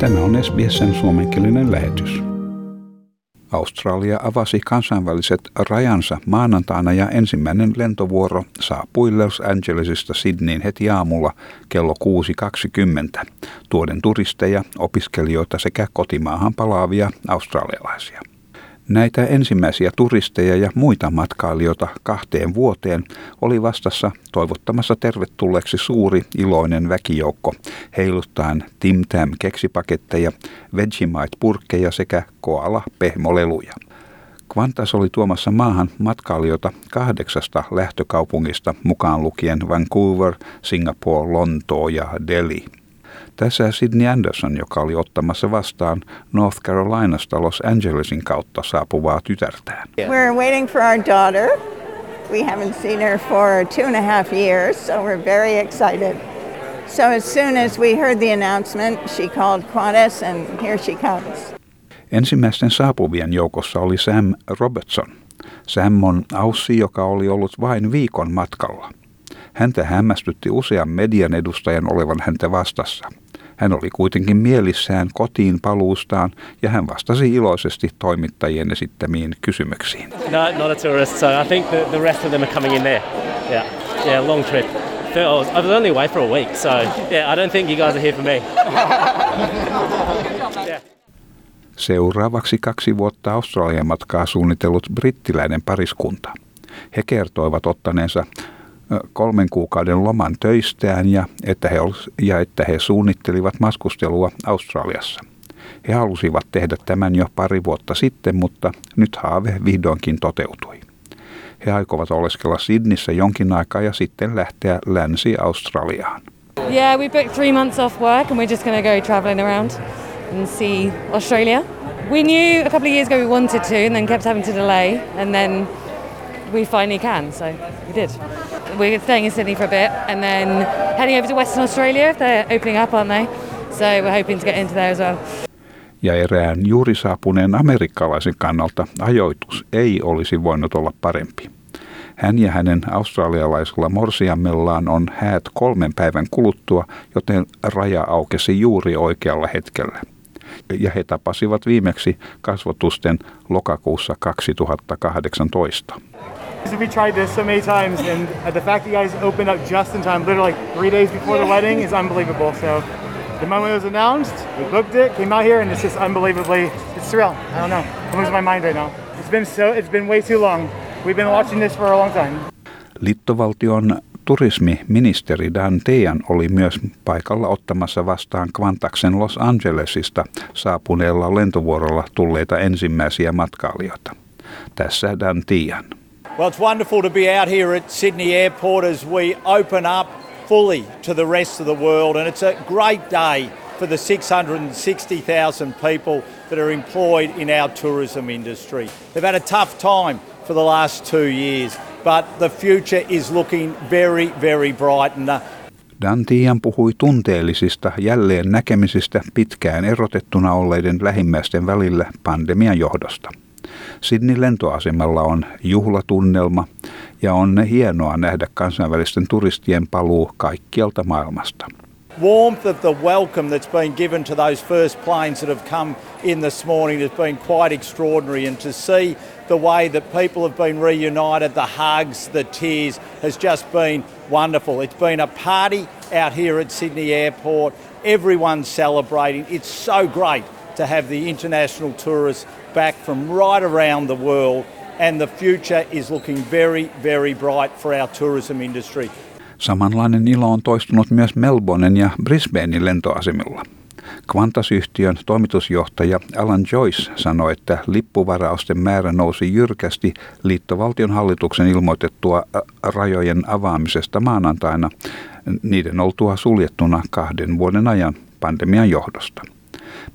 Tämä on SBSn suomenkielinen lähetys. Australia avasi kansainväliset rajansa maanantaina ja ensimmäinen lentovuoro saapui Los Angelesista Sydneyin heti aamulla kello 6.20, tuoden turisteja, opiskelijoita sekä kotimaahan palaavia australialaisia. Näitä ensimmäisiä turisteja ja muita matkailijoita kahteen vuoteen oli vastassa toivottamassa tervetulleeksi suuri iloinen väkijoukko, heiluttaen Tim Tam keksipaketteja, Vegemite-purkkeja sekä koala pehmoleluja. Qantas oli tuomassa maahan matkailijoita kahdeksasta lähtökaupungista mukaan lukien Vancouver, Singapore, Lontoo ja Delhi – tässä Sidney Anderson, joka oli ottamassa vastaan North Carolinasta Los Angelesin kautta saapuvaa tytärtään. We're waiting for our daughter. We haven't seen her for two and a half years, so we're very excited. So as soon as we heard the announcement, she called Qantas and here she comes. Ensimmäisten saapuvien joukossa oli Sam Robertson. Sam on aussi, joka oli ollut vain viikon matkalla. Häntä hämmästytti usean median edustajan olevan häntä vastassa. Hän oli kuitenkin mielissään kotiin paluustaan ja hän vastasi iloisesti toimittajien esittämiin kysymyksiin. No, not a tourist, so I think the, the rest of them are coming in there. Yeah, yeah, long trip. I was only away for a week, so yeah, I don't think you guys are here for me. yeah. Seuraavaksi kaksi vuotta Australian matkaa suunnitellut brittiläinen pariskunta. He kertoivat ottaneensa kolmen kuukauden loman töistään ja että, he, ja että he suunnittelivat maskustelua Australiassa. He halusivat tehdä tämän jo pari vuotta sitten, mutta nyt haave vihdoinkin toteutui. He aikovat oleskella Sydnissä jonkin aikaa ja sitten lähteä Länsi-Australiaan. Yeah, we booked three months off work and we're just going to go traveling around and see Australia. We knew a couple of years ago we wanted to and then kept having to delay and then we finally can, so we did. we're staying in Sydney for a bit and then heading over to Western Australia. They're opening up, aren't they? So we're hoping to get into there as well. Ja erään juuri saapuneen amerikkalaisen kannalta ajoitus ei olisi voinut olla parempi. Hän ja hänen australialaisella morsiammellaan on häät kolmen päivän kuluttua, joten raja aukesi juuri oikealla hetkellä. Ja he tapasivat viimeksi kasvotusten lokakuussa 2018. We tried this so many times, and the fact that you guys opened up just in time, literally like three days before the wedding, is unbelievable. So the moment it was announced, we booked it, came out here, and it's just unbelievably, it's surreal. I don't know. I'm losing my mind right now. It's been so, it's been way too long. We've been watching this for a long time. Liittovaltion turismiministeri Dan Tean oli myös paikalla ottamassa vastaan Kvantaksen Los Angelesista saapuneella lentovuorolla tulleita ensimmäisiä matkailijoita. Tässä Dan Tian. Well, it's wonderful to be out here at Sydney Airport as we open up fully to the rest of the world, and it's a great day for the 660,000 people that are employed in our tourism industry. They've had a tough time for the last two years, but the future is looking very, very bright. And, Dantian puhui tunteellisista jälleen näkemisistä pitkään erotettuna olleiden lähimmäisten välillä pandemian johdosta. Sydney lentoasemalla on juhlatunnelma ja on hienoa nähdä kansainvälisten turistien paluu kaikkialta maailmasta. Warmth of the welcome that's been given to those first planes that have come in this morning has been quite extraordinary and to see the way that people have been reunited, the hugs, the tears has just been wonderful. It's been a party out here at Sydney Airport. Everyone's celebrating. It's so great to have the international tourists back from right around the world, and the future is looking very, very bright for our tourism industry. Samanlainen ilo on toistunut myös Melbournen ja Brisbanein lentoasemilla. Qantas-yhtiön toimitusjohtaja Alan Joyce sanoi, että lippuvarausten määrä nousi jyrkästi liittovaltion hallituksen ilmoitettua rajojen avaamisesta maanantaina niiden oltua suljettuna kahden vuoden ajan pandemian johdosta.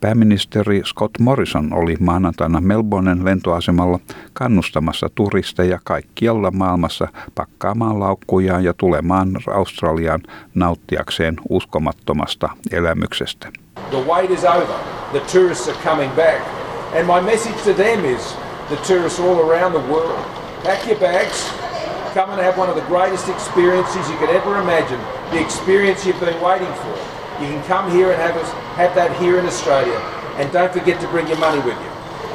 Pääministeri Scott Morrison oli maanantaina Melbournen lentoasemalla kannustamassa turisteja kaikkialla maailmassa pakkaamaan laukkujaan ja tulemaan Australiaan nauttiakseen uskomattomasta elämyksestä. The wait is over. The tourists are coming back. And my message to them is the tourists all around the world, pack your bags, come and have one of the greatest experiences you could ever imagine, the experience you've been waiting for. You can come here and have, us, have that here in Australia. And don't forget to bring your money with you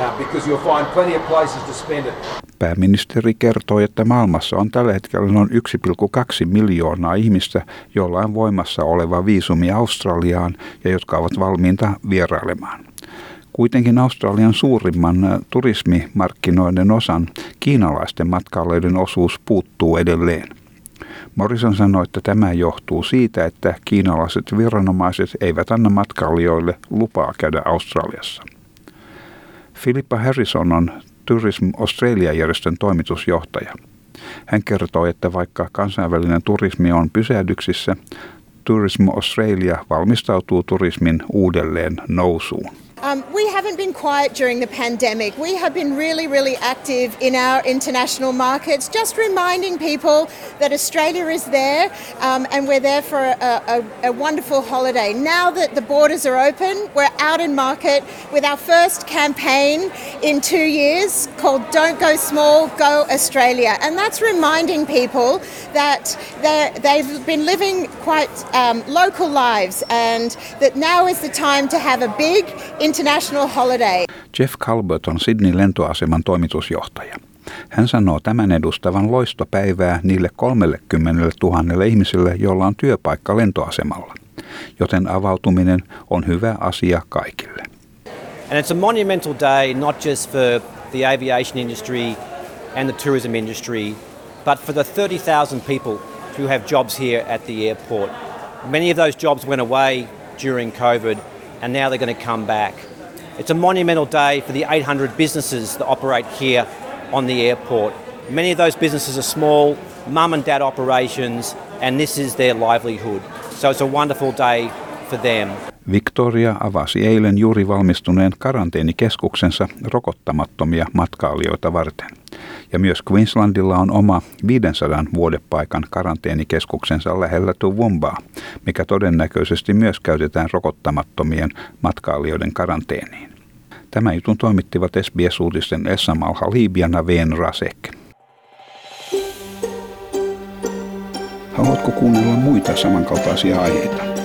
uh, because you'll find plenty of places to spend it. Pääministeri kertoi, että maailmassa on tällä hetkellä noin 1,2 miljoonaa ihmistä, joilla on voimassa oleva viisumi Australiaan ja jotka ovat valmiita vierailemaan. Kuitenkin Australian suurimman turismimarkkinoiden osan kiinalaisten matkailijoiden osuus puuttuu edelleen. Morrison sanoi, että tämä johtuu siitä, että kiinalaiset viranomaiset eivät anna matkailijoille lupaa käydä Australiassa. Philippa Harrison on Tourism Australia-järjestön toimitusjohtaja. Hän kertoo, että vaikka kansainvälinen turismi on pysähdyksissä, Tourism Australia valmistautuu turismin uudelleen nousuun. Um, we haven't been quiet during the pandemic. We have been really, really active in our international markets, just reminding people that Australia is there um, and we're there for a, a, a, wonderful holiday. Now that the borders are open, we're out in market with our first campaign in two years called Don't Go Small, Go Australia. And that's reminding people that they've been living quite um, local lives and that now is the time to have a big international holiday. Jeff Calvert on Sydney lentoaseman toimitusjohtaja. Hän sanoo tämän edustavan loistopäivää niille 30 000 ihmisille, joilla on työpaikka lentoasemalla. Joten avautuminen on hyvä asia kaikille. And it's a monumental day not just for the aviation industry and the tourism industry, but for the 30,000 people who have jobs here at the airport. Many of those jobs went away during COVID and now they're going to come back. It's a monumental day for the 800 businesses that operate here on the airport. Many of those businesses are small, mum and dad operations, and this is their livelihood. So it's a wonderful day for them. Victoria avasi eilen juuri valmistuneen karanteenikeskuksensa rokottamattomia matkailijoita varten. Ja myös Queenslandilla on oma 500 vuodepaikan karanteenikeskuksensa lähellä Toowoomba, mikä todennäköisesti myös käytetään rokottamattomien matkailijoiden karanteeniin. Tämä jutun toimittivat SBS-uutisten Essamal Halib ja Naveen Rasek. Haluatko kuunnella muita samankaltaisia aiheita?